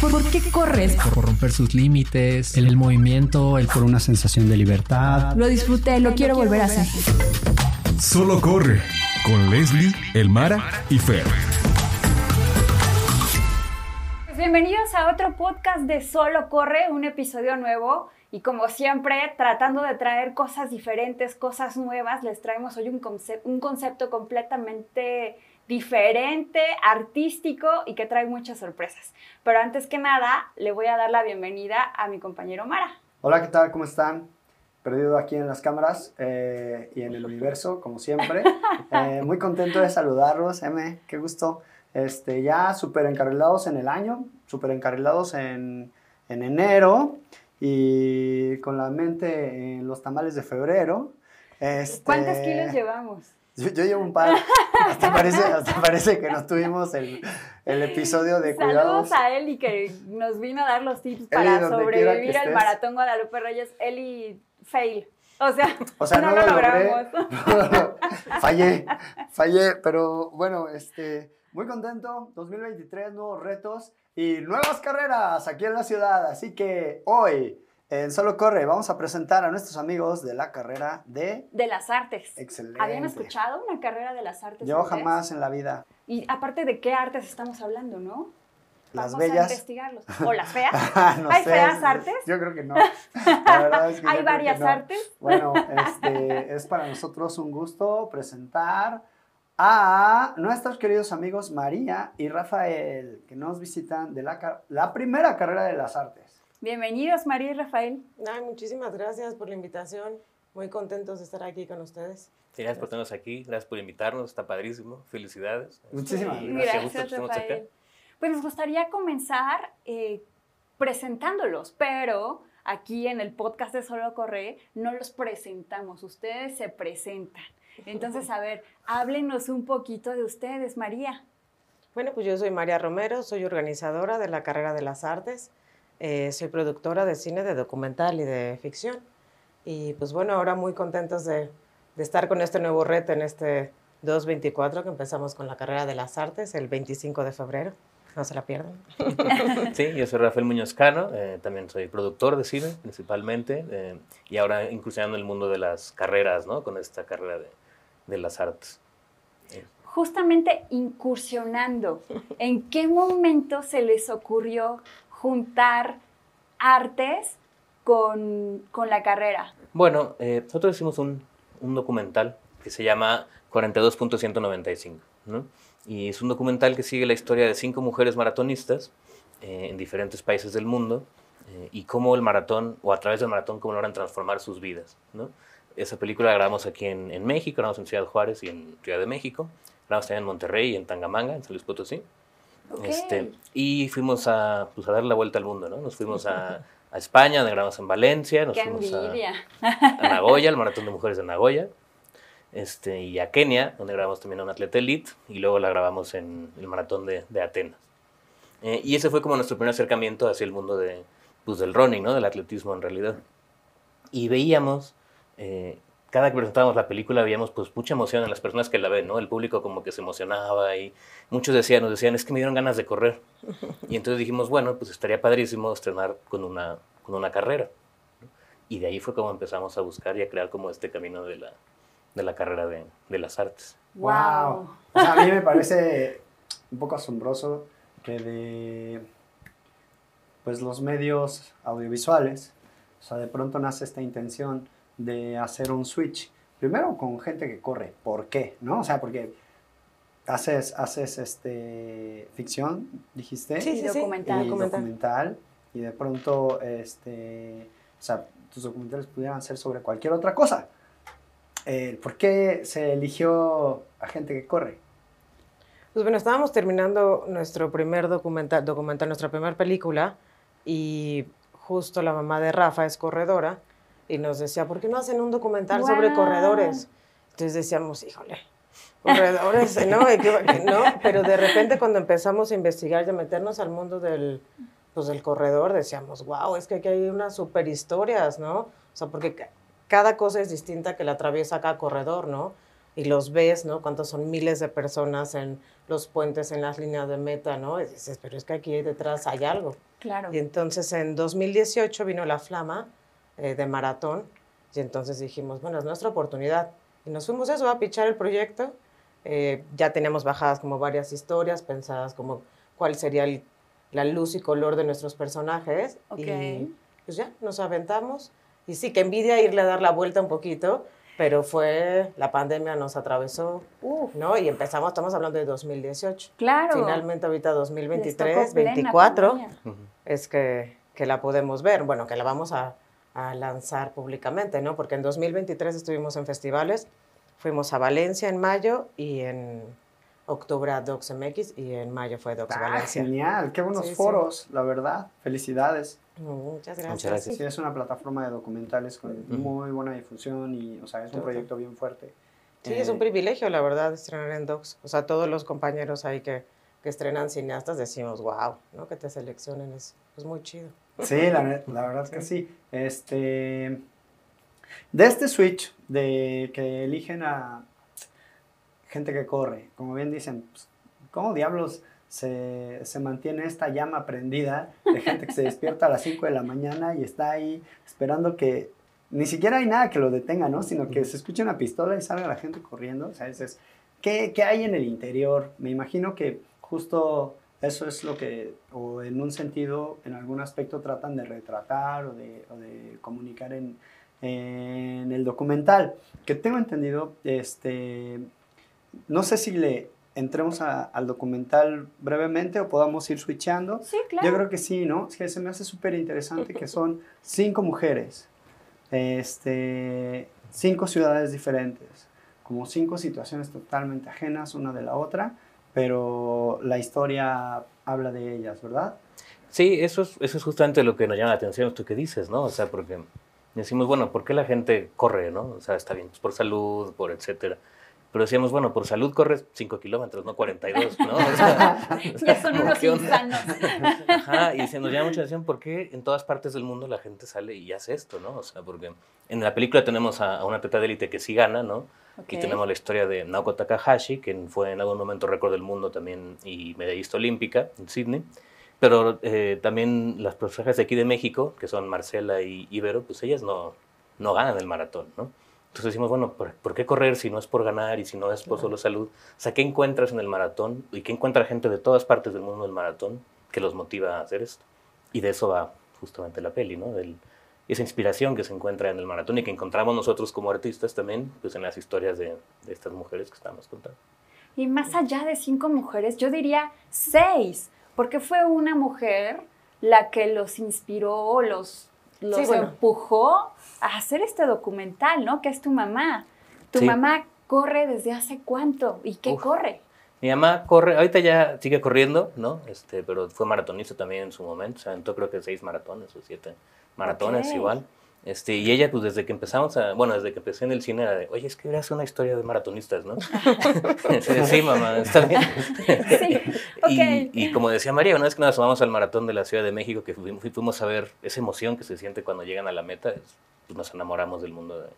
¿Por, qué corres? Por romper sus límites, el, movimiento, el por una sensación de libertad. Lo disfruté, lo, quiero, volver a hacer. Solo corre con Leslie, Elmara y Fer. Pues bienvenidos a otro podcast de Solo corre, un episodio nuevo. Y como siempre, tratando de traer cosas diferentes, cosas nuevas, les traemos hoy un, un concepto completamente diferente, artístico y que trae muchas sorpresas. Pero antes que nada, le voy a dar la bienvenida a mi compañero Mara. Hola, ¿qué tal? ¿Cómo están? Perdido aquí en las cámaras eh, y en el universo, como siempre. Eh, muy contento de saludarlos, M, qué gusto. Este, ya súper encarrilados en el año, súper encarrilados en, en enero y con la mente en los tamales de febrero. Este, ¿Cuántos kilos llevamos? Yo, llevo un par. Hasta parece, hasta parece que no tuvimos el, el episodio de Saludos cuidados. a Eli que nos vino a dar los tips para sobrevivir al maratón Guadalupe Reyes. Eli, fail. O sea, o sea no, lo, logramos. fallé, fallé, pero bueno, este, muy contento. 2023, nuevos retos y nuevas carreras aquí en la ciudad. Así que hoy en Solo Corre vamos a presentar a nuestros amigos de la carrera de... De las artes. Excelente. ¿Habían escuchado una carrera de las artes? Yo jamás en la vida. Y aparte de qué artes estamos hablando, ¿no? Las Vamos bellas. a investigarlos. ¿O las feas? no ¿Hay sé, feas artes? Yo creo que no. La verdad es que ¿Hay varias que no. artes? Bueno, este, es para nosotros un gusto presentar a nuestros queridos amigos María y Rafael, que nos visitan de la, la primera carrera de las artes. Bienvenidos, María y Rafael. Ay, muchísimas gracias por la invitación. Muy contentos de estar aquí con ustedes. Sí, gracias por tenernos aquí, gracias por invitarnos, está padrísimo, felicidades. Muchísimas Sí, gracias. gusto que estemos Rafael. acá. Pues nos gustaría comenzar eh, presentándolos, pero aquí en el podcast de Solo Corre no los presentamos, ustedes se presentan. Entonces, a ver, háblenos un poquito de ustedes, María. Bueno, pues yo soy María Romero, soy organizadora de la carrera de las artes, eh, soy productora de cine, de documental y de ficción. Y pues bueno, ahora muy contentos de, de estar con este nuevo reto en este 224 que empezamos con la carrera de las artes el 25 de febrero. No se la pierdan. Sí, yo soy Rafael Muñoz Cano, eh, también soy productor de cine principalmente, eh, y ahora incursionando en el mundo de las carreras, ¿no? Con esta carrera de, de las artes. Justamente incursionando, ¿en qué momento se les ocurrió juntar artes con, con la carrera? Bueno, eh, nosotros hicimos un, un documental que se llama 42.195, ¿no? Y es un documental que sigue la historia de cinco mujeres maratonistas eh, en diferentes países del mundo eh, y cómo el maratón, o a través del maratón, cómo logran transformar sus vidas, ¿no? Esa película la grabamos aquí en, en México, grabamos en Ciudad Juárez y en Ciudad de México, grabamos también en Monterrey y en Tangamanga, en San Luis Potosí. Ok. Este, y fuimos a, pues, a dar la vuelta al mundo, ¿no? Nos fuimos a, a España, donde grabamos en Valencia, nos ¡Qué fuimos a, a Nagoya, el Maratón de Mujeres de Nagoya, este, y a Kenia, donde grabamos también a un atleta elite, y luego la grabamos en el Maratón de, de Atenas. Eh, y ese fue como nuestro primer acercamiento hacia el mundo de, pues, del running, ¿no? del atletismo en realidad. Y veíamos, eh, cada que presentábamos la película, veíamos pues mucha emoción en las personas que la ven, ¿no? El público como que se emocionaba y muchos decían, nos decían, es que me dieron ganas de correr. Y entonces dijimos, bueno, pues estaría padrísimo estrenar con una, con una carrera. Y de ahí fue como empezamos a buscar y a crear como este camino de la, de la carrera de, de las artes. ¡Wow! O sea, a mí me parece un poco asombroso que de pues los medios audiovisuales, o sea, de pronto nace esta intención de hacer un switch. Primero con gente que corre. ¿Por qué? ¿No? O sea, porque haces, haces este ficción, dijiste. Sí, Y sí, sí. documental. y Documental. documental, y de pronto este o sea tus documentales pudieran ser sobre cualquier otra cosa Eh, ¿por qué se eligió a gente que corre? Pues bueno, estábamos terminando nuestro primer documental, documental nuestra primera película, y justo la mamá de Rafa es corredora, y nos decía, ¿por qué no hacen un documental sobre ¡Guau! corredores? Entonces decíamos, híjole, corredores, ¿no? No, pero de repente cuando empezamos a investigar y a meternos al mundo del, pues, del corredor, decíamos, wow, es que aquí hay unas super historias, ¿no? O sea, porque ca- cada cosa es distinta que la atraviesa cada corredor, ¿no? y los ves, ¿no? Cuántos son miles de personas en los puentes, en las líneas de meta, ¿no? Y dices, pero es que aquí detrás hay algo. Claro. Y entonces en 2018 vino la flama eh, de maratón y entonces dijimos, bueno, es nuestra oportunidad. Y nos fuimos eso a pichar el proyecto. Eh, ya teníamos bajadas como varias historias, pensadas como cuál sería el- la luz y color de nuestros personajes. Y pues ya, nos aventamos. Y sí, que envidia irle a dar la vuelta un poquito, pero fue, la pandemia nos atravesó, Uf, ¿no? Y empezamos, estamos hablando de 2018. claro. Finalmente ahorita Les 2023, tocó plena 24 pandemia. Es que, que la podemos ver, bueno, que la vamos a, a lanzar públicamente, ¿no? Porque en 2023 estuvimos en festivales, fuimos a Valencia en mayo y en octubre a Docs MX y en mayo fue Docs Ah, Valencia. genial, qué buenos Sí, sí. foros, la verdad. Felicidades. Muchas gracias. Muchas gracias. Sí, es una plataforma de documentales con Ujú. muy buena difusión y, o sea, es un proyecto bien fuerte. Sí, es un Eh, privilegio, la verdad, estrenar en Docs. O sea, todos los compañeros ahí que, que estrenan cineastas decimos, wow, ¿no? Que te seleccionen es, es muy chido. Sí, la, verdad es que sí. Este, de este switch de que eligen a gente que corre, como bien dicen, pues, ¿cómo diablos se, se mantiene esta llama prendida de gente que se despierta a las 5 de la mañana y está ahí esperando que ni siquiera hay nada que lo detenga, ¿no? Sino que se escuche una pistola y salga la gente corriendo. O sea, es- ¿qué, qué hay en el interior? Me imagino que justo eso es lo que, o en un sentido, en algún aspecto tratan de retratar o de, o de comunicar en, en el documental. Que tengo entendido, este, no sé si le entremos a- al documental brevemente o podamos ir switchando. Sí, claro. Yo creo que sí, ¿no? Es que se me hace súper interesante que son cinco mujeres, este, cinco ciudades diferentes, como cinco situaciones totalmente ajenas una de la otra, pero la historia habla de ellas, ¿verdad? Sí, eso es, eso es justamente lo que nos llama la atención, esto que dices, ¿no? O sea, porque decimos, bueno, ¿por qué la gente corre, no? O sea, está bien, pues por salud, por etcétera. Pero decíamos, bueno, por salud corres 5 kilómetros, no 42, ¿no? O sea, Ya son unos insanos. Ajá, y se nos llama mucha atención por qué en todas partes del mundo la gente sale y hace esto, ¿no? O sea, porque en la película tenemos a, a una atleta de élite que sí gana, ¿no? Ok. Y tenemos la historia de Naoko Takahashi, que fue en algún momento récord del mundo también y medallista olímpica en Sydney. Pero eh, también las personajes de aquí de México, que son Marcela y Ibero, pues ellas no, no ganan el maratón, ¿no? Entonces decimos, bueno, ¿por, por qué correr si no es por ganar y si no es por solo salud? O sea, ¿qué encuentras en el maratón? ¿Y qué encuentra gente de todas partes del mundo del maratón que los motiva a hacer esto? Y de eso va justamente la peli, ¿no? Del, esa inspiración que se encuentra en el maratón y que encontramos nosotros como artistas también, pues en las historias de, de estas mujeres que estamos contando. Y más allá de cinco mujeres, yo diría seis, porque fue una mujer la que los inspiró, los, los Sí, bueno. empujó a hacer este documental, ¿no? Que es tu mamá. Tu Sí. mamá corre desde hace cuánto y qué Uf. corre. Mi mamá corre, ahorita ya sigue corriendo, ¿no? Este, pero fue maratonista también en su momento, se aventó creo que seis maratones o siete maratones Ok. igual. Este, y ella, pues desde que empezamos a, bueno, desde que empecé en el cine era de, oye, es que hacer una historia de maratonistas, ¿no? sí, mamá, está bien. Sí, ok. y, y como decía María, una vez que nos asomamos al maratón de la Ciudad de México, que fuimos, fuimos a ver esa emoción que se siente cuando llegan a la meta, es- pues nos enamoramos del mundo de-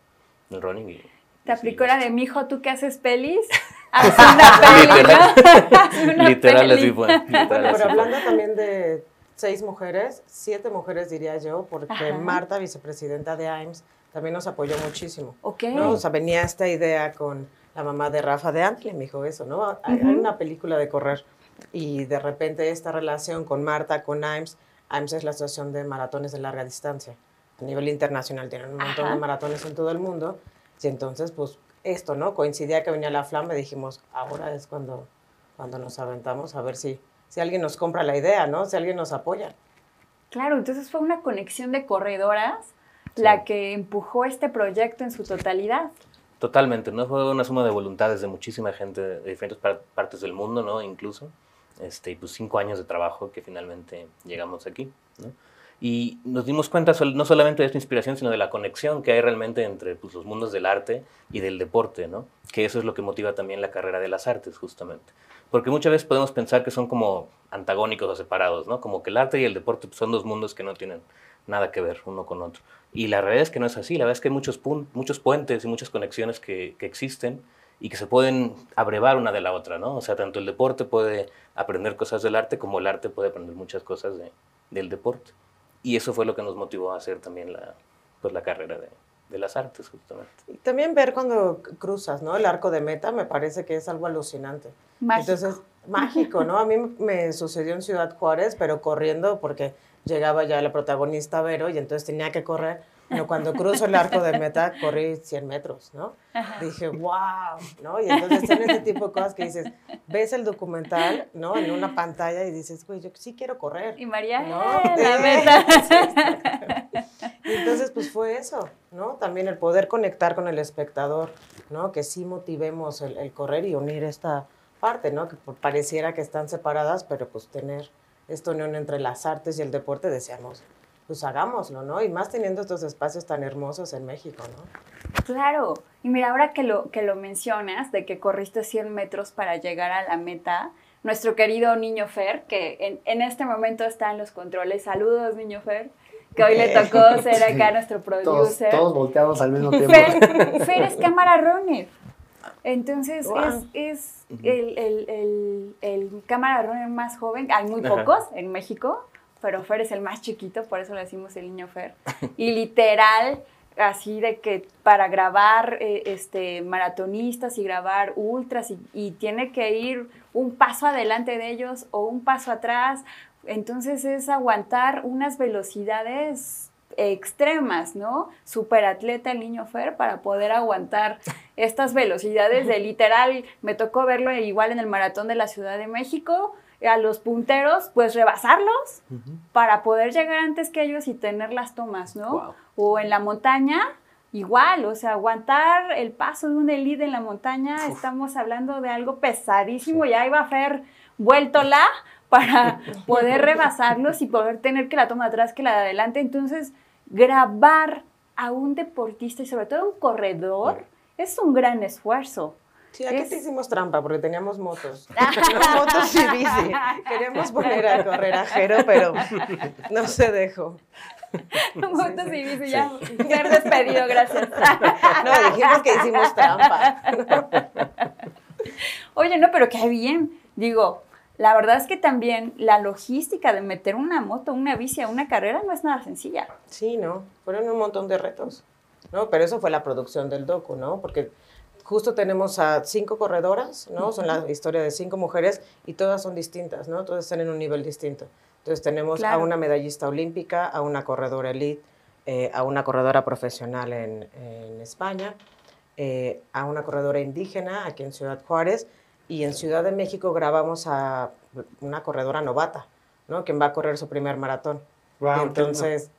del running. Y, Te aplicó la de mi hijo, ¿tú qué haces pelis? Haz una peli, ¿no? Haz una Literal, peli. así fue. literal, Bueno, así pero fue. hablando también de seis mujeres, siete mujeres diría yo, porque Ajá. Marta, vicepresidenta de AIMS, también nos apoyó muchísimo. Ok. ¿no? O sea, venía esta idea con la mamá de Rafa de Antle, me dijo eso, ¿no? Hay, hay Ujú. una película de correr y de repente esta relación con Marta, con AIMS, AIMS es la Asociación de Maratones de Larga Distancia. A nivel internacional tienen un montón Ajá. de maratones en todo el mundo y entonces, pues, esto, ¿no? Coincidía que venía la flama y dijimos, ahora es cuando, cuando nos aventamos a ver si, si alguien nos compra la idea, ¿no? Si alguien nos apoya. Claro, entonces fue una conexión de corredoras Sí. la que empujó este proyecto en su totalidad. Totalmente, ¿no? Fue una suma de voluntades de muchísima gente de diferentes par- partes del mundo, ¿no? Incluso, este, y pues cinco años de trabajo que finalmente llegamos aquí, ¿no? Y nos dimos cuenta no solamente de esta inspiración, sino de la conexión que hay realmente entre pues, los mundos del arte y del deporte, ¿no? Que eso es lo que motiva también la carrera de las artes, justamente. Porque muchas veces podemos pensar que son como antagónicos o separados, ¿no? Como que el arte y el deporte son dos mundos que no tienen nada que ver uno con otro. Y la realidad es que no es así, la verdad es que hay muchos, muchos puentes y muchas conexiones que, que existen y que se pueden abrevar una de la otra, ¿no? O sea, tanto el deporte puede aprender cosas del arte como el arte puede aprender muchas cosas de, del deporte. Y eso fue lo que nos motivó a hacer también la, pues, la carrera de, de las artes, justamente. Y también ver cuando cruzas, ¿no? El arco de meta me parece que es algo alucinante. Mágico. Entonces, mágico, ¿no? A mí me sucedió en Ciudad Juárez, pero corriendo porque llegaba ya la protagonista Vero y entonces tenía que correr. Pero cuando cruzo el arco de meta, corrí 100 metros, ¿no? Dije, wow, ¿no? Y entonces son ese tipo de cosas que dices, ves el documental, ¿no? En una pantalla y dices, güey, yo sí quiero correr. Y María, ¿no? ¡eh, la meta. Y entonces, pues fue eso, ¿no? También el poder conectar con el espectador, ¿no? Que sí motivemos el, el correr y unir esta parte, ¿no? Que pareciera que están separadas, pero pues tener esta unión entre las artes y el deporte, decíamos, pues hagámoslo, ¿no? Y más teniendo estos espacios tan hermosos en México, ¿no? Claro. Y mira, ahora que lo, que lo mencionas, de que corriste 100 metros para llegar a la meta, nuestro querido niño Fer, que en, en este momento está en los controles. Saludos, niño Fer, que hoy le tocó ser acá nuestro Todos, producer. todos volteados al mismo tiempo. Fer, Fer es cámara runner. Entonces Wow. es, es el, el, el, el cámara runner más joven. Hay muy Ajá. pocos en México, pero Fer es el más chiquito, por eso le decimos el niño Fer. Y literal, así de que para grabar eh, este, maratonistas y grabar ultras y, y tiene que ir un paso adelante de ellos o un paso atrás. Entonces es aguantar unas velocidades extremas, ¿no? Superatleta el niño Fer para poder aguantar estas velocidades de literal, me tocó verlo igual en el maratón de la Ciudad de México, a los punteros, pues rebasarlos para poder llegar antes que ellos y tener las tomas, ¿no? Wow. O en la montaña, igual, o sea, aguantar el paso de un elite en la montaña, estamos hablando de algo pesadísimo, ya iba a Fer vueltola para poder rebasarlos y poder tener que la toma atrás que la de adelante. Entonces, grabar a un deportista y sobre todo a un corredor es un gran esfuerzo. Sí, aquí Es- te hicimos trampa porque teníamos motos. No, motos y bici. Queríamos poner a correr a Jero, pero no se dejó. Motos y bici, ya, ser despedido, gracias. No, dijimos que hicimos trampa. Oye, no, pero qué bien. Digo, la verdad es que también la logística de meter una moto, una bici a una carrera no es nada sencilla. Sí, ¿no? Fueron un montón de retos, ¿no? Pero eso fue la producción del docu, ¿no? Porque justo tenemos a cinco corredoras, ¿no? Son la historia de cinco mujeres y todas son distintas, ¿no? Todas están en un nivel distinto. Entonces tenemos a Claro. una medallista olímpica, a una corredora elite, eh, a una corredora profesional en, en España, eh, a una corredora indígena aquí en Ciudad Juárez y en Ciudad de México grabamos a una corredora novata, ¿no? Quien va a correr su primer maratón. Qué entonces,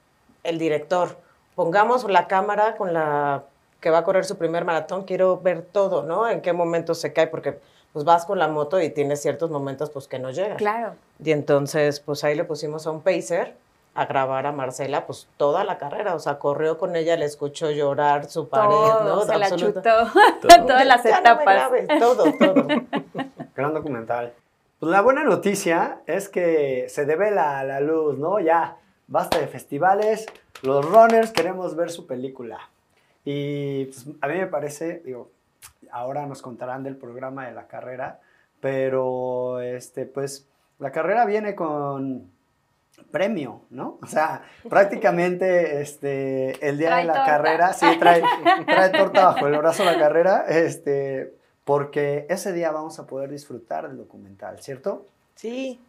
el director, pongamos la cámara con la que va a correr su primer maratón, quiero ver todo, ¿no? En qué momento se cae, porque pues vas con la moto y tienes ciertos momentos pues que no llegas. Claro. Y entonces, pues ahí le pusimos a un pacer a grabar a Marcela, pues toda la carrera, o sea, corrió con ella, le escuchó llorar su pared, Todo, ¿no? se la chutó. Todas las Ya no me etapas. grabes, todo, todo. Gran documental. Pues la buena noticia es que se devela la luz, ¿no? Ya, basta de festivales, los runners queremos ver su película. Y pues, a mí me parece, digo, ahora nos contarán del programa de la carrera, pero este, pues la carrera viene con premio, ¿no? O sea, prácticamente este, el día Trae de la torta. carrera, sí, trae, trae torta bajo el brazo la carrera, este, porque ese día vamos a poder disfrutar del documental, ¿cierto? Sí.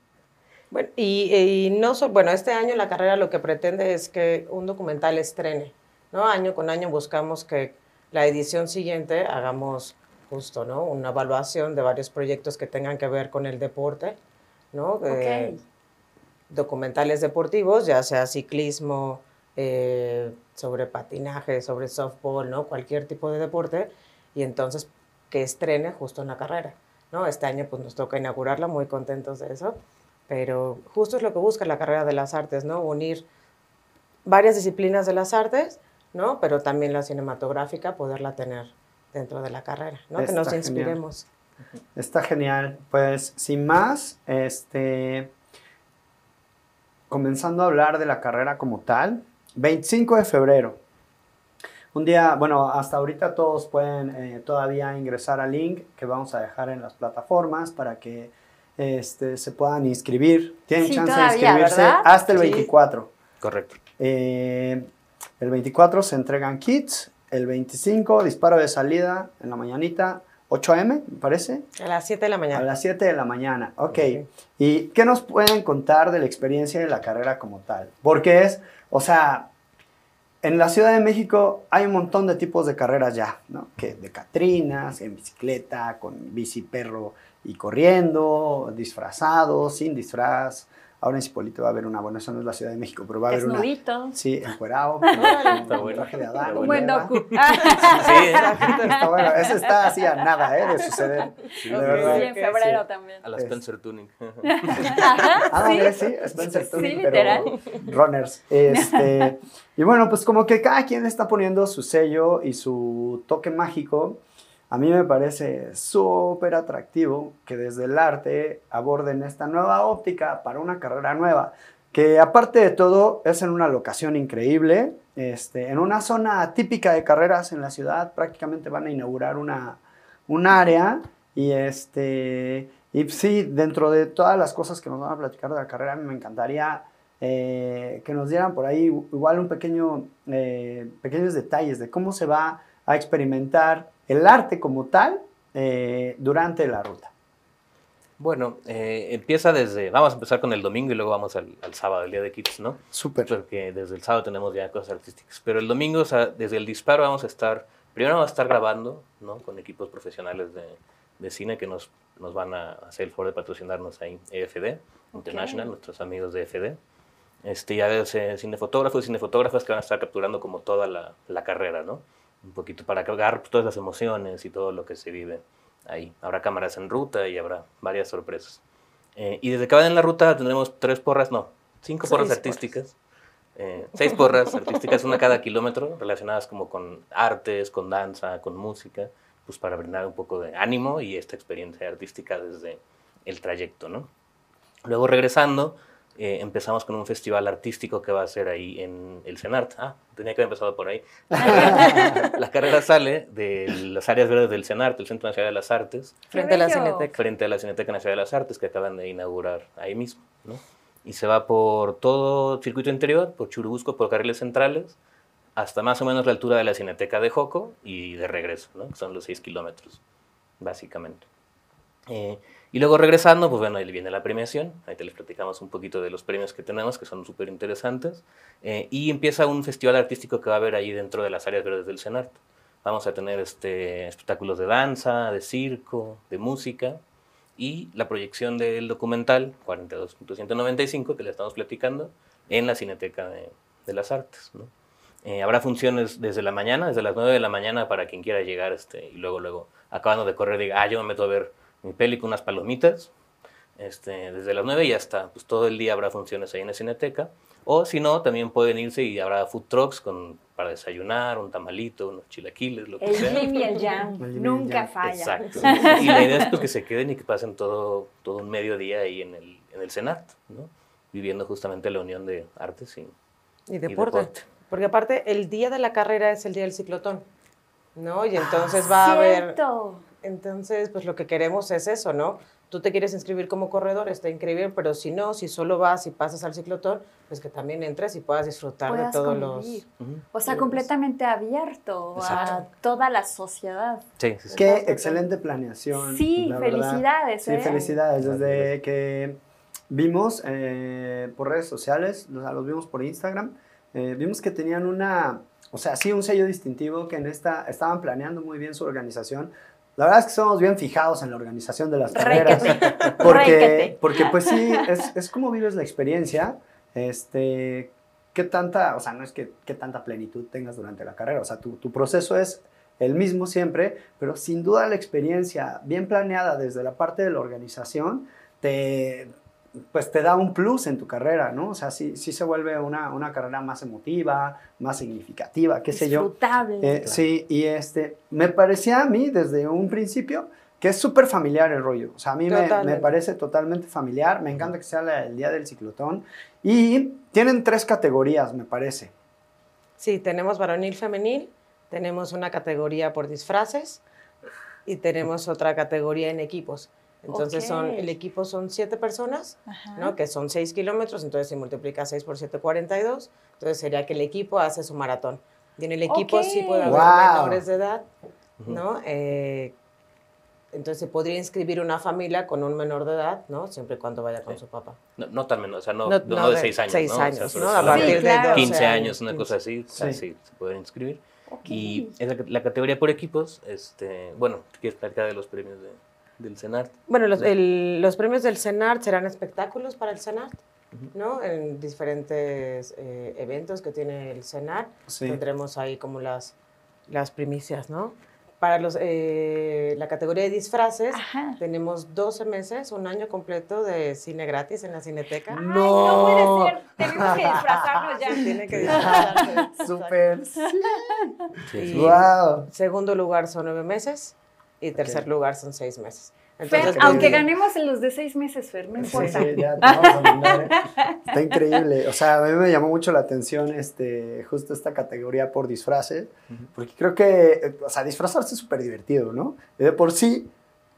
Bueno, y, y no solo, bueno, este año la carrera lo que pretende es que un documental estrene, ¿no? Año con año buscamos que la edición siguiente hagamos justo, ¿no? Una evaluación de varios proyectos que tengan que ver con el deporte, ¿no? Eh, documentales deportivos, ya sea ciclismo, eh, sobre patinaje, sobre softball, ¿no? Cualquier tipo de deporte, y entonces que estrene justo en la carrera, ¿no? Este año pues nos toca inaugurarla, muy contentos de eso, pero justo es lo que busca la carrera de las artes, ¿no? Unir varias disciplinas de las artes, ¿no? Pero también la cinematográfica, poderla tener dentro de la carrera, ¿no? que nos genial. inspiremos. Está genial. Pues sin más, este, comenzando a hablar de la carrera como tal, 25 de febrero. Un día, bueno, hasta ahorita todos pueden eh, todavía ingresar al link que vamos a dejar en las plataformas para que este, se puedan inscribir. Tienen Sí, chance de inscribirse ¿verdad? hasta el Sí. 24. Correcto. Eh, el 24 se entregan kits. El 25, disparo de salida en la mañanita, 8 a.m., me parece. A las 7 de la A mañana. las 7 de la mañana. Ok. ¿Y qué nos pueden contar de la experiencia de la carrera como tal? Porque es, o sea, en la Ciudad de México hay un montón de tipos de carreras ya, ¿no? Que de catrinas, en bicicleta, con bici perro y corriendo, disfrazado, sin disfraz. Ahora en Cipolite va a haber una, bueno, eso no es la Ciudad de México, pero va a haber una. Desnudito. Sí, encuerado, bueno. traje de Adán. Un buen docu. Sí, Está bueno, eso está así a nada, ¿eh? De suceder. Sí, de sí, verdad. Sí, en Sí. febrero también. a la Spencer Tuning. Ah, Sí. sí, Spencer Sí, Tuning, literal. pero runners. Este, y bueno, pues como que cada quien está poniendo su sello y su toque mágico. A mí me parece súper atractivo que desde el arte aborden esta nueva óptica para una carrera nueva, que aparte de todo es en una locación increíble, este, en una zona típica de carreras en la ciudad, prácticamente van a inaugurar una, un área y este y sí, dentro de todas las cosas que nos van a platicar de la carrera, me encantaría eh, que nos dieran por ahí igual un pequeño, eh, pequeños detalles de cómo se va a experimentar el arte como tal eh, durante la ruta. Bueno, eh, empieza desde, vamos a empezar con el domingo y luego vamos al, al sábado, el día de Kids, ¿no? Súper. Porque desde el sábado tenemos ya cosas artísticas. Pero el domingo, o sea, desde el disparo vamos a estar, primero vamos a estar grabando, ¿no? Con equipos profesionales de, de cine que nos, nos van a hacer el favor de patrocinarnos ahí, EFD International, nuestros amigos de EFD. Este, ya ves eh, cinefotógrafos y cinefotógrafas que van a estar capturando como toda la, la carrera, ¿no? Un poquito para cargar pues, todas las emociones y todo lo que se vive ahí. Habrá cámaras en ruta y habrá varias sorpresas. Eh, y desde que van en la ruta tendremos tres porras, no, cinco porras Seis artísticas. eh, seis porras artísticas, una cada kilómetro, relacionadas como con artes, con danza, con música, pues para brindar un poco de ánimo y esta experiencia artística desde el trayecto, ¿no? Luego regresando, eh, empezamos con un festival artístico que va a ser ahí en el CENART. Ah, tenía que haber empezado por ahí. La carrera sale de las áreas verdes del CENART, el Centro Nacional de las Artes, Frente a la. Cineteca. frente a la Cineteca Nacional de las Artes que acaban de inaugurar ahí mismo. ¿no? Y se va por todo circuito interior, por Churubusco, por carriles centrales, hasta más o menos la altura de la Cineteca de Joco y de regreso, ¿no? que son los 6 kilómetros, básicamente. Eh, y luego regresando, pues bueno, ahí viene la premiación. Ahí te les platicamos un poquito de los premios que tenemos, que son súper interesantes. Eh, y empieza un festival artístico que va a haber ahí dentro de las áreas verdes del CENART. Vamos a tener este, espectáculos de danza, de circo, de música y la proyección del documental 42.195 que le estamos platicando en la Cineteca de, de las Artes. ¿no? Eh, habrá funciones desde la mañana, desde las 9 de la mañana para quien quiera llegar este, y luego, luego, acabando de correr, diga, ah, yo me meto a ver mi peli con unas palomitas. Este, desde las 9 y hasta pues, todo el día habrá funciones ahí en la Cineteca. O si no, también pueden irse y habrá food trucks con, para desayunar, un tamalito, unos chilaquiles, lo que El sea. Jim y el Jam. Y Nunca falla. Exacto. Y la idea es pues, que se queden y que pasen todo, todo un mediodía ahí en el, en el Senat, ¿no? viviendo justamente la unión de artes y, Y deporte. deporte. Porque aparte, el día de la carrera es el día del ciclotón, ¿no? Y entonces va a haber... Cierto. Entonces, pues lo que queremos es eso, ¿no? Tú te quieres inscribir como corredor, está increíble, pero si no, si solo vas y pasas al ciclotón, pues que también entres y puedas disfrutar Puedas de todos convivir. los... O sea, completamente abierto a toda la sociedad. Sí, sí, sí. Qué excelente planeación. Sí, la verdad. felicidades. Sí, ¿eh? felicidades. Desde que vimos eh, por redes sociales, o sea, los vimos por Instagram, eh, vimos que tenían una, o sea, sí, un sello distintivo que en esta estaban planeando muy bien su organización. La verdad es que somos bien fijados en la organización de las carreras. Porque, porque pues sí, es, es como vives la experiencia, este, qué tanta, o sea, no es que qué tanta plenitud tengas durante la carrera, o sea, tu, tu proceso es el mismo siempre, pero sin duda la experiencia bien planeada desde la parte de la organización te, pues te da un plus en tu carrera, ¿no? O sea, sí, sí se vuelve una, una carrera más emotiva, más significativa, qué sé yo. Disfrutable. Eh, Sí, y este, me parecía a mí desde un principio que es súper familiar el rollo. O sea, a mí me, me parece totalmente familiar. Me encanta que sea la- el día del ciclotón. Y tienen tres categorías, me parece. Sí, tenemos varonil, femenil, tenemos una categoría por disfraces y tenemos otra categoría en equipos. Entonces son, Ok. el equipo son siete personas, Ajá. ¿no? que son 6 kilómetros, entonces si multiplica 6 por 7, 42, entonces sería que el equipo hace su maratón. Y en el equipo sí puede haber Wow. menores de edad, ¿no? Eh, entonces se podría inscribir una familia con un menor de edad, ¿no? Siempre y cuando vaya con Sí. su papá. No, no tan menos, o sea, no, No- no, no de de 6 años. seis ¿no? O sea, años, ¿no? A partir de de 12 15 años, años, una cosa así, Sí. sí, se pueden inscribir. Ok. Y es la, la categoría por equipos, este, bueno, ¿quieres platicar de los premios de, del CENART? Bueno, los, el- los premios del CENART serán espectáculos para el CENART, ¿no? En diferentes eh, eventos que tiene el CENART. Sí. Tendremos ahí como las, las primicias, ¿no? Para los, eh, la categoría de disfraces, Ajá. tenemos 12 meses, un año completo de cine gratis en la Cineteca. Ay, no puede ser. Tenemos que disfrazarnos ya. Tiene que disfrazarse. Súper. Y Wow. Segundo lugar son nueve meses y tercer Ok. lugar son seis meses. Fer, Entonces, aunque eh, ganemos en los de seis meses, Fer, no importa. sí, ya vamos a mandar, ¿eh? Está increíble. O sea, a mí me llamó mucho la atención este, justo esta categoría por disfraces, porque creo que, o sea, disfrazarse es súper divertido, ¿no? Y de por sí,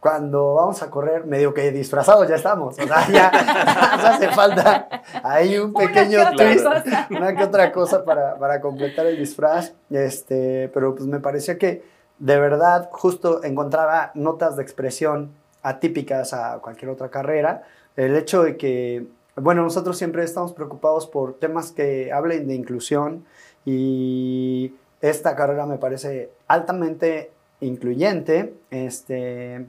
cuando vamos a correr, medio que disfrazados ya estamos. O sea, ya nos hace falta ahí un Una pequeño que otra twist, cosa. una que otra cosa para, para completar el disfraz. Este, pero pues me parecía que de verdad justo encontraba notas de expresión atípicas a cualquier otra carrera. El hecho de que, bueno, nosotros siempre estamos preocupados por temas que hablen de inclusión y esta carrera me parece altamente incluyente. Este,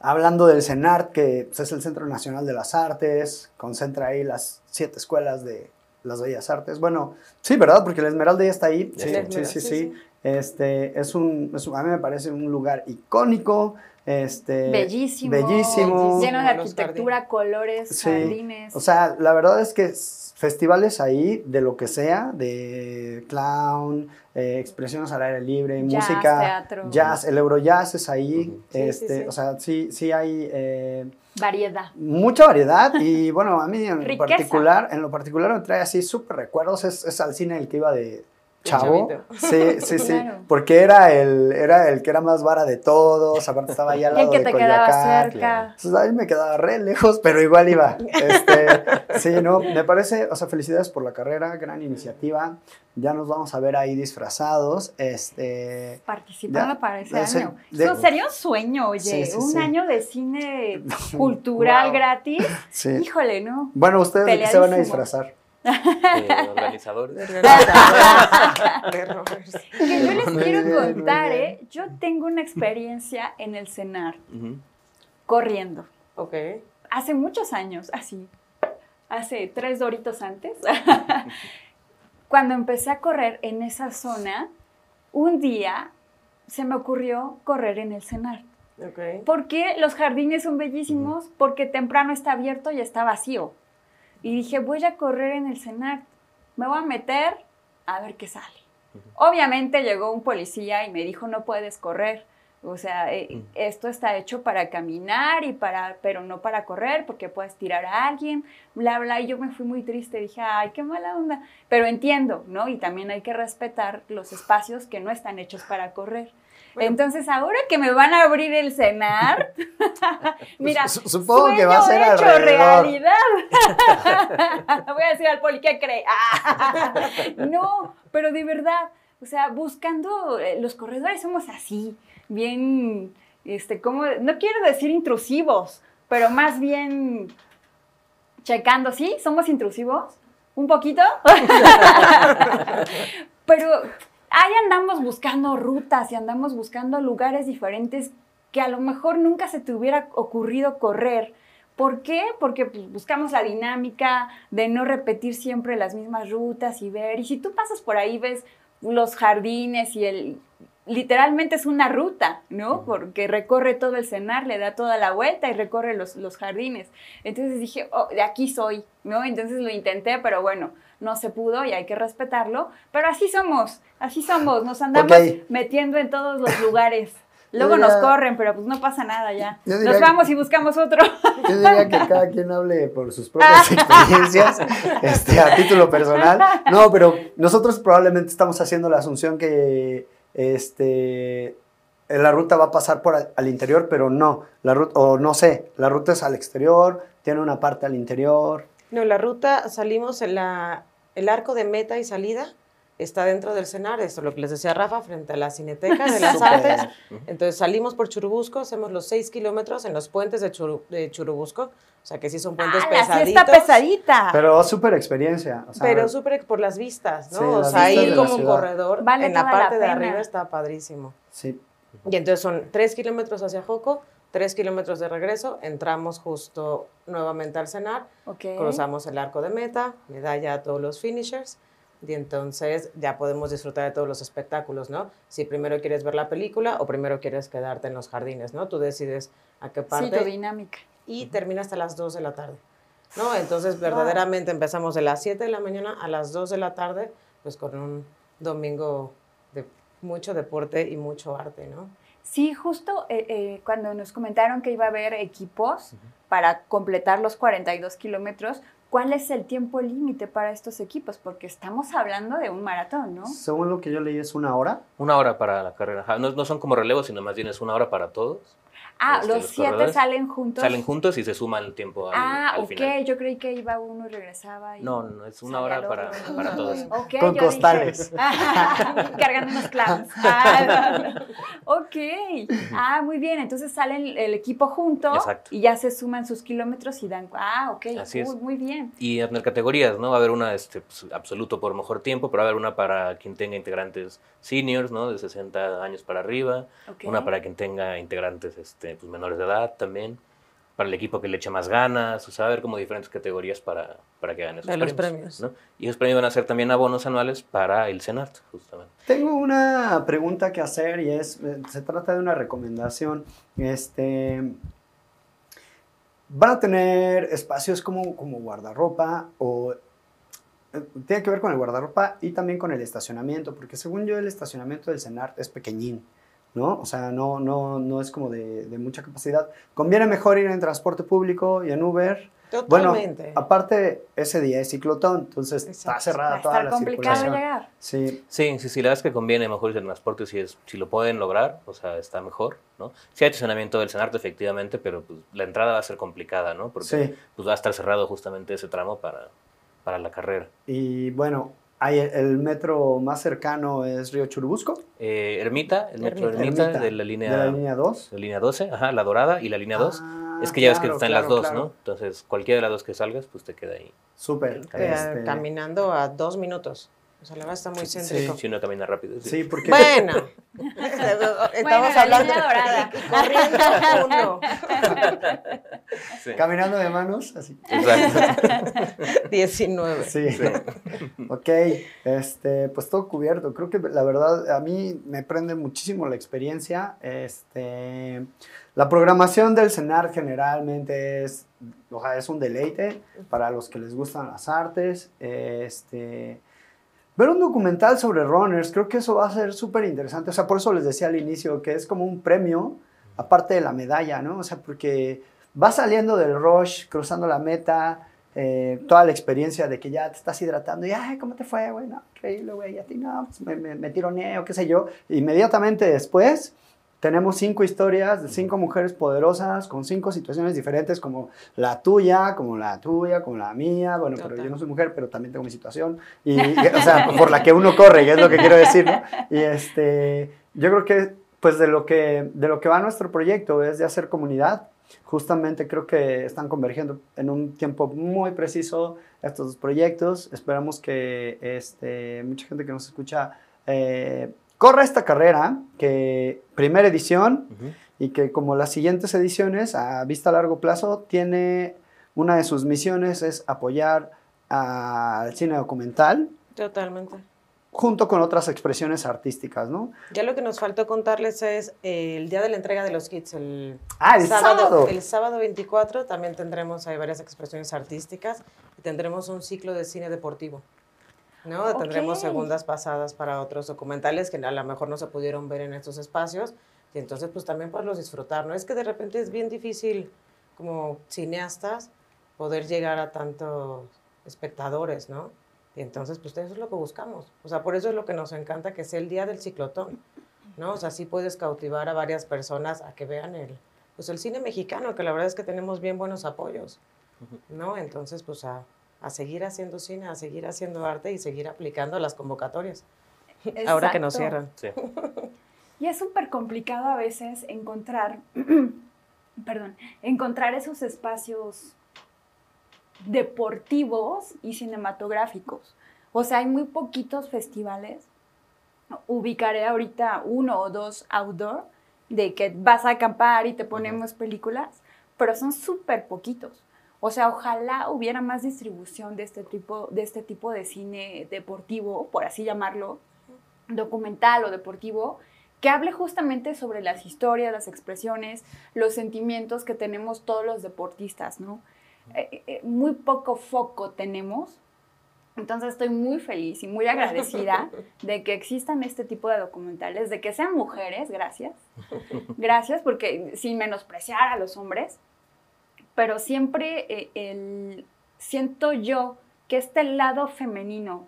hablando del CENART, que pues, es el Centro Nacional de las Artes, concentra ahí las siete escuelas de las Bellas Artes. Bueno, sí, ¿verdad? Porque la Esmeralda ya está ahí. Sí, está. sí, sí, sí. Este, es un, es a mí me parece un lugar icónico. Este, Bellísimo. Bellísimo. Lleno de arquitectura, colores, Sí. jardines. O sea, la verdad es que festivales ahí, de lo que sea, de clown, eh, expresiones al aire libre, Jazz, música, teatro. jazz, el Eurojazz es ahí. Ujú. Sí, sí, este, sí. O sea, sí, sí hay eh, Variedad. mucha variedad y bueno, a mí en Riqueza. particular, en lo particular me trae así súper recuerdos, es, es al cine el que iba de chavo. Sí, sí, sí, Claro. porque era el, era el que era más vara de todos, aparte estaba ahí al lado que de te quedaba cerca. Entonces, ahí me quedaba re lejos, pero igual iba. Este, sí, no, me parece, o sea, felicidades por la carrera, gran iniciativa. Ya nos vamos a ver ahí disfrazados. Este, Participando Ya, para ese de año. de- Eso sería un sueño, oye. Sí, sí, un sí. año de cine cultural Wow. gratis. sí. Híjole, ¿no? Bueno, ¿ustedes de qué se van a disfrazar? Eh, organizadores. De Rovers. Que yo les quiero contar. ¿eh? Yo tengo una experiencia en el cenar, corriendo. Ok. Hace muchos años, así, hace tres doritos antes, cuando empecé a correr en esa zona, un día se me ocurrió correr en el cenar. Ok. Porque los jardines son bellísimos, porque temprano está abierto y está vacío. Y dije, voy a correr en el cenar, me voy a meter a ver qué sale. Obviamente llegó un policía y me dijo, no puedes correr. O sea, eh, esto está hecho para caminar y para, pero no para correr, porque puedes tirar a alguien, bla, bla. Y yo me fui muy triste, dije, ay, qué mala onda. Pero entiendo, ¿no? Y también hay que respetar los espacios que no están hechos para correr. Bueno. Entonces, ahora que me van a abrir el cenar, mira, Su- supongo que va a ser sueño hecho alrededor. realidad. Voy a decir al poli, ¿qué cree? no, pero de verdad, o sea, buscando, eh, los corredores somos así, bien, este, como, no quiero decir intrusivos, pero más bien checando, ¿sí? ¿Somos intrusivos? ¿Un poquito? pero ahí andamos buscando rutas y andamos buscando lugares diferentes que a lo mejor nunca se te hubiera ocurrido correr. ¿Por qué? Porque pues, buscamos la dinámica de no repetir siempre las mismas rutas y ver. Y si tú pasas por ahí, ves los jardines y el... Literalmente es una ruta, ¿no? Porque recorre todo el cenar, le da toda la vuelta y recorre los, los jardines. Entonces dije, oh, de aquí soy, ¿no? Entonces lo intenté, pero bueno, no se pudo y hay que respetarlo. Pero así somos, así somos, nos andamos metiendo en todos los lugares. Luego diría- nos corren, pero pues no pasa nada ya. Nos que- vamos y buscamos otro. Yo diría que cada quien hable por sus propias experiencias, este, a título personal. No, pero nosotros probablemente estamos haciendo la asunción que este, la ruta va a pasar por al, al interior, pero no, la ruta, o no sé, la ruta es al exterior, tiene una parte al interior. No, la ruta salimos en la, el arco de meta y salida está dentro del cenar, esto es lo que les decía Rafa, frente a la Cineteca de las. Artes. Entonces salimos por Churubusco, hacemos los seis kilómetros en los puentes de, Churu- de Churubusco, o sea que sí son puentes Ah, pesaditos. está pesadita. Pero súper experiencia. o sea, Pero súper por las vistas, ¿no? Sí, o sea, ir como un corredor Vale en la parte de arriba está padrísimo. sí. Y entonces son tres kilómetros hacia Joco, tres kilómetros de regreso, entramos justo nuevamente al cenar, Ok. cruzamos el arco de meta, medalla a todos los finishers, y entonces ya podemos disfrutar de todos los espectáculos, ¿no? Si primero quieres ver la película o primero quieres quedarte en los jardines, ¿no? Tú decides a qué Sí, parte tu dinámica. y termina hasta las 2 de la tarde, ¿no? Entonces verdaderamente empezamos de las 7 de la mañana a las 2 de la tarde, pues con un domingo de mucho deporte y mucho arte, ¿no? Sí, justo eh, eh, cuando nos comentaron que iba a haber equipos para completar los 42 kilómetros, ¿cuál es el tiempo límite para estos equipos? Porque estamos hablando de un maratón, ¿no? Según lo que yo leí es una hora. Una hora para la carrera. No, no son como relevos, sino más bien es una hora para todos. Ah, Este, los los siete salen juntos. Salen juntos y se suman el tiempo al, Ah, al ok, final. yo creí que iba uno y regresaba. Y No, no, es una hora para, para todos. Ok, Con costales. dije, cargando unos clavos. Ah, no, no. ok. Ah, muy bien. Entonces salen el, equipo junto Exacto. y ya se suman sus kilómetros y dan. Ah, ok. Así es. Uy, Muy bien. Y tener categorías, ¿no? Va a haber una este, pues, absoluto por mejor tiempo, pero va a haber una para quien tenga integrantes seniors, ¿no? De 60 años para arriba. Ok. Una para quien tenga integrantes este, pues, menores de edad también. Para el equipo que le eche más ganas. O sea, haber como diferentes categorías para, para que hagan esos De los premios. ¿no? Y esos premios van a ser también abonos anuales para el Senart, justamente. Tengo una pregunta que hacer y es, eh, se trata de una recomendación. Este, ¿Van a tener espacios como, como guardarropa o eh, tiene que ver con el guardarropa y también con el estacionamiento? Porque según yo el estacionamiento del CENART es pequeñín, ¿no? O sea, no, no, no es como de, de mucha capacidad. Conviene mejor ir en transporte público y en Uber. Totalmente. Bueno, aparte ese día es ciclotón, entonces está cerrada toda la complicado circulación. llegar. Sí, Sí, sí, sí, la verdad es que conviene mejor ir en transporte si, es, si lo pueden lograr, o sea, está mejor, ¿no? Sí hay estacionamiento del Senart, efectivamente, pero pues, la entrada va a ser complicada, ¿no? Porque Sí. pues, va a estar cerrado justamente ese tramo para, para la carrera. Y bueno, hay el, metro más cercano es Río Churubusco. Eh, Ermita, el metro Ermita. De la línea, De la línea 2. de línea 12, ajá, la dorada y la línea 2. Ah, es que ya ves que están claro, las dos, claro. ¿no? Entonces, cualquiera de las dos que salgas, pues te queda ahí. Súper. Este, Caminando a dos minutos. O sea, la verdad está muy Sí, céntrico. Si uno camina rápido. sí. Sí, porque Bueno, Bueno, estamos la hablando dorada. corriendo uno. Sí. caminando de manos, así. Exacto. 19. Sí. ok, este, pues todo cubierto. Creo que la verdad a mí me prende muchísimo la experiencia. Este, la programación del CENAR generalmente es, o sea, es un deleite para los que les gustan las artes. Este, ver un documental sobre runners, creo que eso va a ser súper interesante. O sea, por eso les decía al inicio que es como un premio, aparte de la medalla, ¿no? O sea, porque va saliendo del rush, cruzando la meta, eh, toda la experiencia de que ya te estás hidratando y, ay, ¿cómo te fue, güey? No, increíble, güey, a ti no, pues me, me, me tironeé o qué sé yo. Inmediatamente después tenemos cinco historias de cinco mujeres poderosas con cinco situaciones diferentes como la tuya, como la tuya, como la mía. Bueno, pero Total. yo no soy mujer, pero también tengo mi situación. Y, y, o sea, por la que uno corre, que es lo que quiero decir, ¿no? Y este, yo creo que, pues, de lo que, de lo que va nuestro proyecto es de hacer comunidad. Justamente creo que están convergiendo en un tiempo muy preciso estos dos proyectos. Esperamos que este, mucha gente que nos escucha eh, corra esta carrera, que primera edición y que como las siguientes ediciones a vista a largo plazo tiene una de sus misiones es apoyar al cine documental Totalmente. junto con otras expresiones artísticas, ¿no? Ya lo que nos faltó contarles es eh, el día de la entrega de los kits, el Ah, el sábado. El sábado 24 también tendremos ahí varias expresiones artísticas y tendremos un ciclo de cine deportivo. ¿No? Tendremos segundas pasadas para otros documentales que a lo mejor no se pudieron ver en estos espacios. Y entonces, pues también poderlos disfrutar, ¿no? Es que de repente es bien difícil, como cineastas, poder llegar a tantos espectadores, ¿no? Y entonces, pues eso es lo que buscamos. O sea, por eso es lo que nos encanta que sea el día del ciclotón, ¿no? O sea, sí puedes cautivar a varias personas a que vean el, pues el cine mexicano, que la verdad es que tenemos bien buenos apoyos, ¿no? Entonces, pues a, a seguir haciendo cine, a seguir haciendo arte y seguir aplicando las convocatorias. Ahora que nos cierran. Sí. Y es súper complicado a veces encontrar, perdón, encontrar esos espacios deportivos y cinematográficos. O sea, hay muy poquitos festivales. Ubicaré ahorita uno o dos outdoor de que vas a acampar y te ponemos películas, pero son súper poquitos. O sea, ojalá hubiera más distribución de este tipo de, este tipo de cine deportivo, por así llamarlo, documental o deportivo, que hable justamente sobre las historias, las expresiones, los sentimientos que tenemos todos los deportistas, ¿no? Eh, eh, muy poco foco tenemos. Entonces estoy muy feliz y muy agradecida de que existan este tipo de documentales, de que sean mujeres, gracias. Gracias, porque sin menospreciar a los hombres, pero siempre eh, el, siento yo que este lado femenino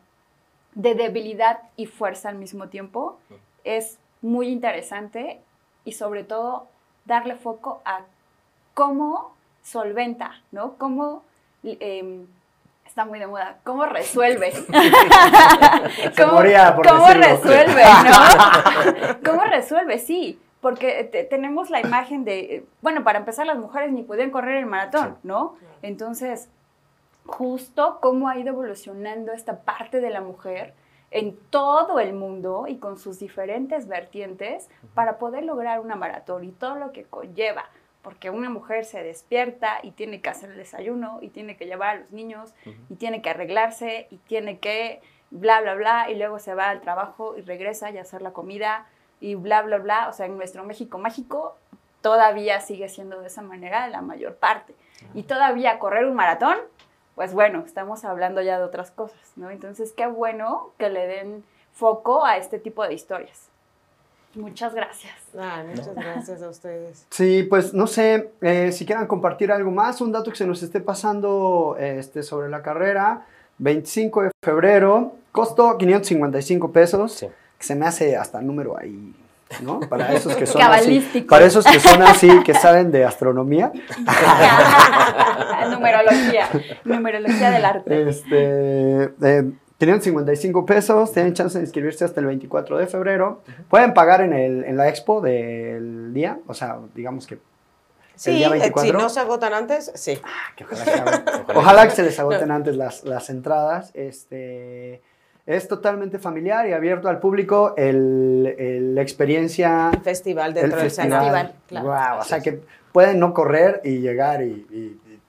de debilidad y fuerza al mismo tiempo es muy interesante y sobre todo darle foco a cómo solventa, ¿no? Cómo eh, está muy de moda, cómo resuelve. Se moría por ¿Cómo decirlo. resuelve, no? ¿Cómo resuelve? Sí, porque te- tenemos la imagen de, eh, bueno, para empezar las mujeres ni podían correr el maratón, ¿no? Entonces, justo cómo ha ido evolucionando esta parte de la mujer en todo el mundo y con sus diferentes vertientes para poder lograr una maratón y todo lo que conlleva, porque una mujer se despierta y tiene que hacer el desayuno y tiene que llevar a los niños y tiene que arreglarse y tiene que bla, bla, bla, y luego se va al trabajo y regresa y a hacer la comida y bla, bla, bla. O sea, en nuestro México mágico todavía sigue siendo de esa manera la mayor parte. Y todavía correr un maratón, pues bueno, estamos hablando ya de otras cosas, ¿no? Entonces, qué bueno que le den foco a este tipo de historias. Muchas gracias. Ay, muchas gracias a ustedes. Sí, pues no sé eh, si quieran compartir algo más, un dato que se nos esté pasando este, sobre la carrera. 25 de febrero, costó 555 pesos, Sí. Que se me hace hasta número ahí, ¿no? Para esos que son así, para esos que son así, que saben de astronomía. numerología, numerología del arte. Este, eh, 555 pesos, tienen chance de inscribirse hasta el 24 de febrero. Pueden pagar en, el, en la expo del día, o sea, digamos que Sí, día eh, 24? si no se agotan antes, sí. que ojalá, que hagan- ojalá que se les agoten antes las, las entradas. Este, es totalmente familiar y abierto al público. El, el- la experiencia, El festival el dentro del festival. festival. claro. Guau, o sea que pueden no correr y llegar y, y- y-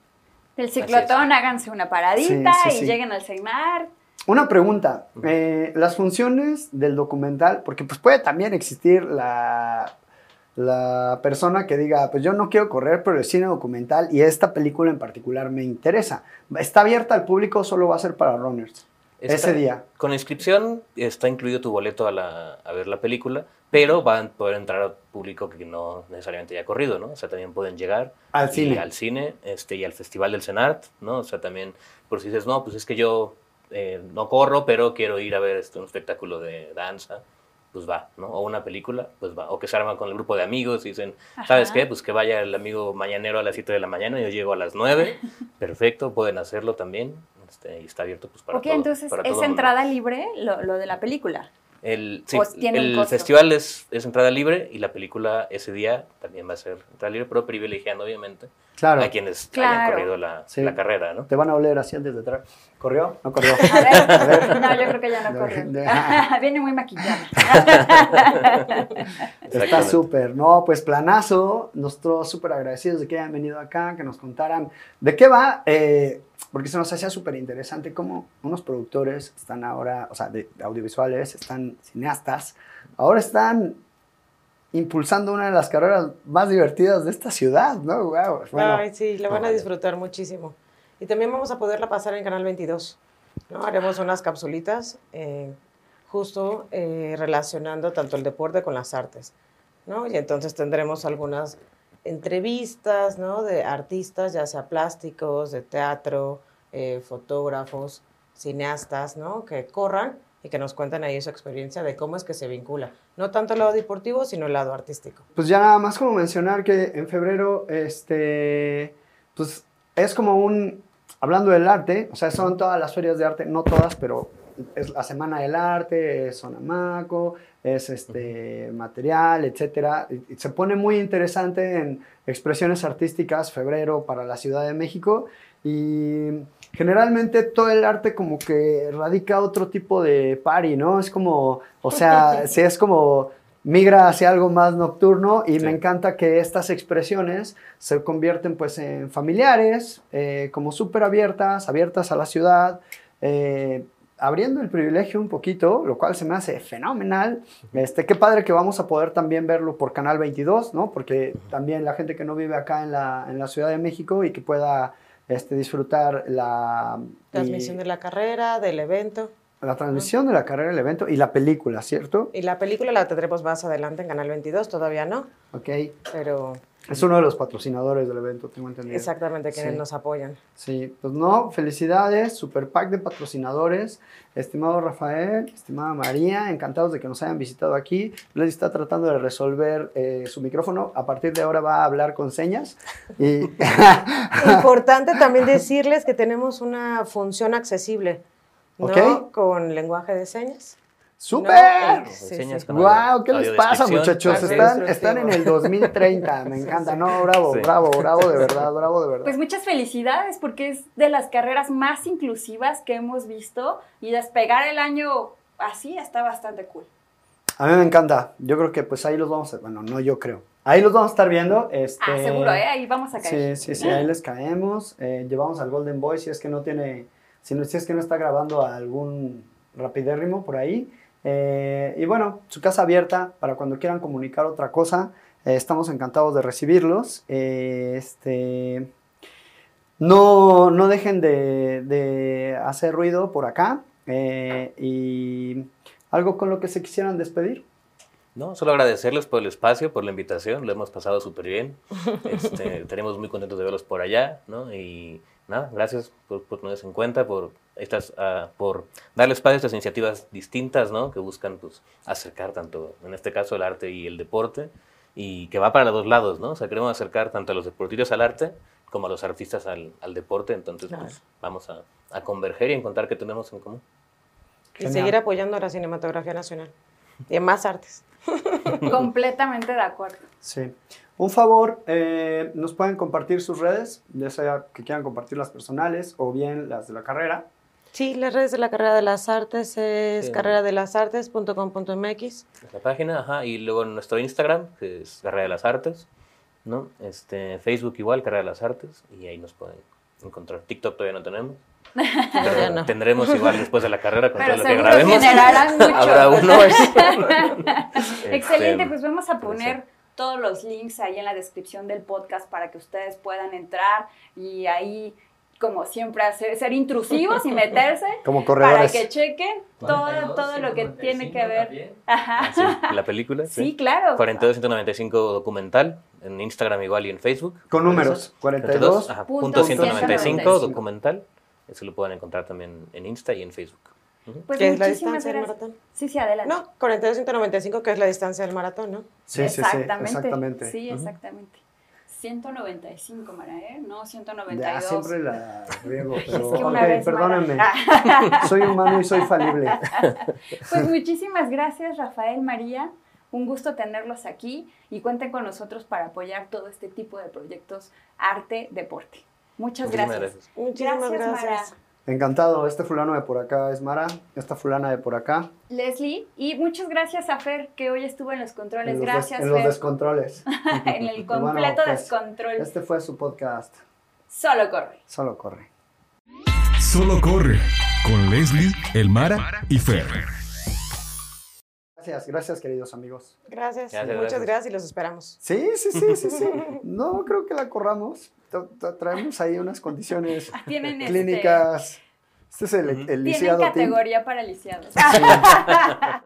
El ciclotón, háganse una paradita Sí, sí, y lleguen al Seimar. Una pregunta, eh, las funciones del documental, porque pues puede también existir la, la persona que diga, pues yo no quiero correr, pero el cine documental y esta película en particular me interesa. ¿Está abierta al público o solo va a ser para runners? Está- Ese día. Con inscripción está incluido tu boleto a, la- a ver la película, pero van a poder entrar al público que no necesariamente haya corrido, ¿no? O sea, también pueden llegar Al y cine. al cine este, y al Festival del Senart, ¿no? O sea, también, por si dices, no, pues es que yo eh, no corro, pero quiero ir a ver este, un espectáculo de danza, pues va, ¿no? O una película, pues va. O que se arman con el grupo de amigos y dicen, ¿sabes qué? Pues que vaya el amigo mañanero a las 7 de la mañana, yo llego a las 9, perfecto, pueden hacerlo también. Este, y está abierto pues para ok, todo. entonces para es todo mundo. entrada libre lo, lo de la película. El, sí, ¿O tiene un el festival es, es entrada libre y la película ese día también va a ser entrada libre, pero privilegiando obviamente Claro. a quienes hayan Claro. corrido la, Sí. la carrera, ¿no? Te van a oler así antes de entrar. ¿Corrió? ¿No corrió? A ver, A ver. no, yo creo que ya no de- Viene muy maquillada. Está súper, ¿no? Pues planazo, nosotros súper agradecidos de que hayan venido acá, que nos contaran de qué va, eh, porque se nos hacía súper interesante cómo unos productores están ahora, o sea, de, de audiovisuales, están cineastas, ahora están impulsando una de las carreras más divertidas de esta ciudad, ¿no? Wow, bueno, Ay, sí, la van a disfrutar muchísimo. Y también vamos a poderla pasar en Canal 22. ¿no? Haremos unas capsulitas eh, justo eh, relacionando tanto el deporte con las artes. ¿no? Y entonces tendremos algunas entrevistas, ¿no? De artistas, ya sea plásticos, de teatro, eh, fotógrafos, cineastas, ¿no? Que corran y que nos cuenten ahí su experiencia de cómo es que se vincula. No tanto el lado deportivo, sino el lado artístico. Pues ya nada más como mencionar que en febrero, este, pues es como un, hablando del arte, o sea, son todas las ferias de arte, no todas, pero es la Semana del Arte, es Sonamaco, es este material, etcétera. Y se pone muy interesante en expresiones artísticas febrero para la Ciudad de México y generalmente todo el arte como que radica otro tipo de party, ¿no? Es como, o sea, si es como migra hacia algo más nocturno y Sí. me encanta que estas expresiones se convierten pues en familiares, eh, como súper abiertas, abiertas a la ciudad, eh, abriendo el privilegio un poquito, lo cual se me hace fenomenal. Este, qué padre que vamos a poder también verlo por Canal 22, ¿no? Porque también la gente que no vive acá en la, en la Ciudad de México y que pueda este, disfrutar la Transmisión y- de la carrera, del evento. la transmisión de la carrera del evento y la película, ¿cierto? Y la película la tendremos más adelante en Canal 22, todavía no, Ok. pero Es uno de los patrocinadores del evento, tengo entendido. exactamente quienes Sí. nos apoyan. Sí, pues no, felicidades, super pack de patrocinadores, estimado Rafael, estimada María, encantados de que nos hayan visitado aquí. Les está tratando de resolver eh, su micrófono, a partir de ahora va a hablar con señas. Y Importante también decirles que tenemos una función accesible, ¿no? Con lenguaje de señas. ¡Súper! No, sí, sí. ¡Wow! ¿Qué les pasa, muchachos? Están, es, están en el 2030, me encanta. No, bravo, Sí. bravo, bravo, de verdad, bravo, de verdad. Pues muchas felicidades porque es de las carreras más inclusivas que hemos visto y despegar el año así está bastante cool. A mí me encanta. Yo creo que pues ahí los vamos a... Bueno, no yo creo. Ahí los vamos a estar viendo. Este, Ah, seguro, ¿eh? Ahí vamos a caer. Sí, sí, sí, ahí les caemos. Eh, llevamos al Golden Boy si es que no tiene, si, no, si es que no está grabando algún rapidérrimo por ahí. Eh, y bueno, su casa abierta para cuando quieran comunicar otra cosa. Eh, estamos encantados de recibirlos. Eh, este, no, no dejen de, de hacer ruido por acá. Y algo con lo que se quisieran despedir. No, solo agradecerles por el espacio, por la invitación, lo hemos pasado súper bien. Este, estaremos muy contentos de verlos por allá, ¿no? Y nada, gracias por, por tenernos en cuenta, por, estas, ah, por darle espacio a estas iniciativas distintas, ¿no? Que buscan pues, acercar tanto, en este caso, el arte y el deporte, y que va para los dos lados, ¿no? O sea, queremos acercar tanto a los deportistas al arte como a los artistas al, al deporte, entonces pues, Claro. vamos a, a converger y encontrar qué tenemos en común. Y Genial. seguir apoyando a la cinematografía nacional y en más artes. Completamente de acuerdo. Sí. Un favor, eh, nos pueden compartir sus redes, ya sea que quieran compartir las personales o bien las de la carrera. Sí, las redes de la carrera de las artes es Sí. carreradelasartes.com.mx. Es la página, ajá, y luego en nuestro Instagram, que es Carrera de las Artes, ¿no? Este, Facebook igual, Carrera de las Artes, y ahí nos pueden encontrar. TikTok todavía no tenemos, pero no. tendremos igual después de la carrera con todo lo que grabemos. mucho. Habrá uno. Excelente, Este, pues vamos a poner todos los links ahí en la descripción del podcast para que ustedes puedan entrar y ahí, como siempre, hacer, ser intrusivos y meterse Como para corredores. que chequen todo, todo lo que tiene que ver. Ajá. Ah, sí, la película. Sí, claro. 42 195 documental, en Instagram igual y en Facebook. Con números. 42. ajá, punto punto 195 195. documental. Eso lo pueden encontrar también en Insta y en Facebook. Pues ¿Qué es la muchísimas distancia del gracias. maratón? Sí, sí, adelante. No, 42.195, que es la distancia del maratón, ¿no? Sí, sí, sí, exactamente. exactamente. Sí, exactamente. 195, Mara, ¿eh? No, Ya 192. siempre la riego, pero Es que una ok, vez, Mara. perdónenme. Soy humano y soy falible. Pues muchísimas gracias, Rafael, María. Un gusto tenerlos aquí y cuenten con nosotros para apoyar todo este tipo de proyectos arte, deporte. Muchas Muchísimas gracias. Muchísimas Gracias, gracias. Mara. Encantado. Este fulano de por acá es Mara. Esta fulana de por acá. Leslie, y muchas gracias a Fer, que hoy estuvo en los controles. En los, des- gracias, en los descontroles. en el Bueno, completo pues, descontrol. Este fue su podcast. Solo corre. Solo corre. Solo corre con Leslie, Elmara y Fer. Gracias, gracias queridos amigos. Gracias, Gracias, muchas gracias. gracias y los esperamos. Sí, sí, sí, sí, sí. No creo que la corramos. Tra- tra- Traemos ahí unas condiciones Tienen, este, clínicas. Este es el, el tienen lisiado team. categoría para lisiados.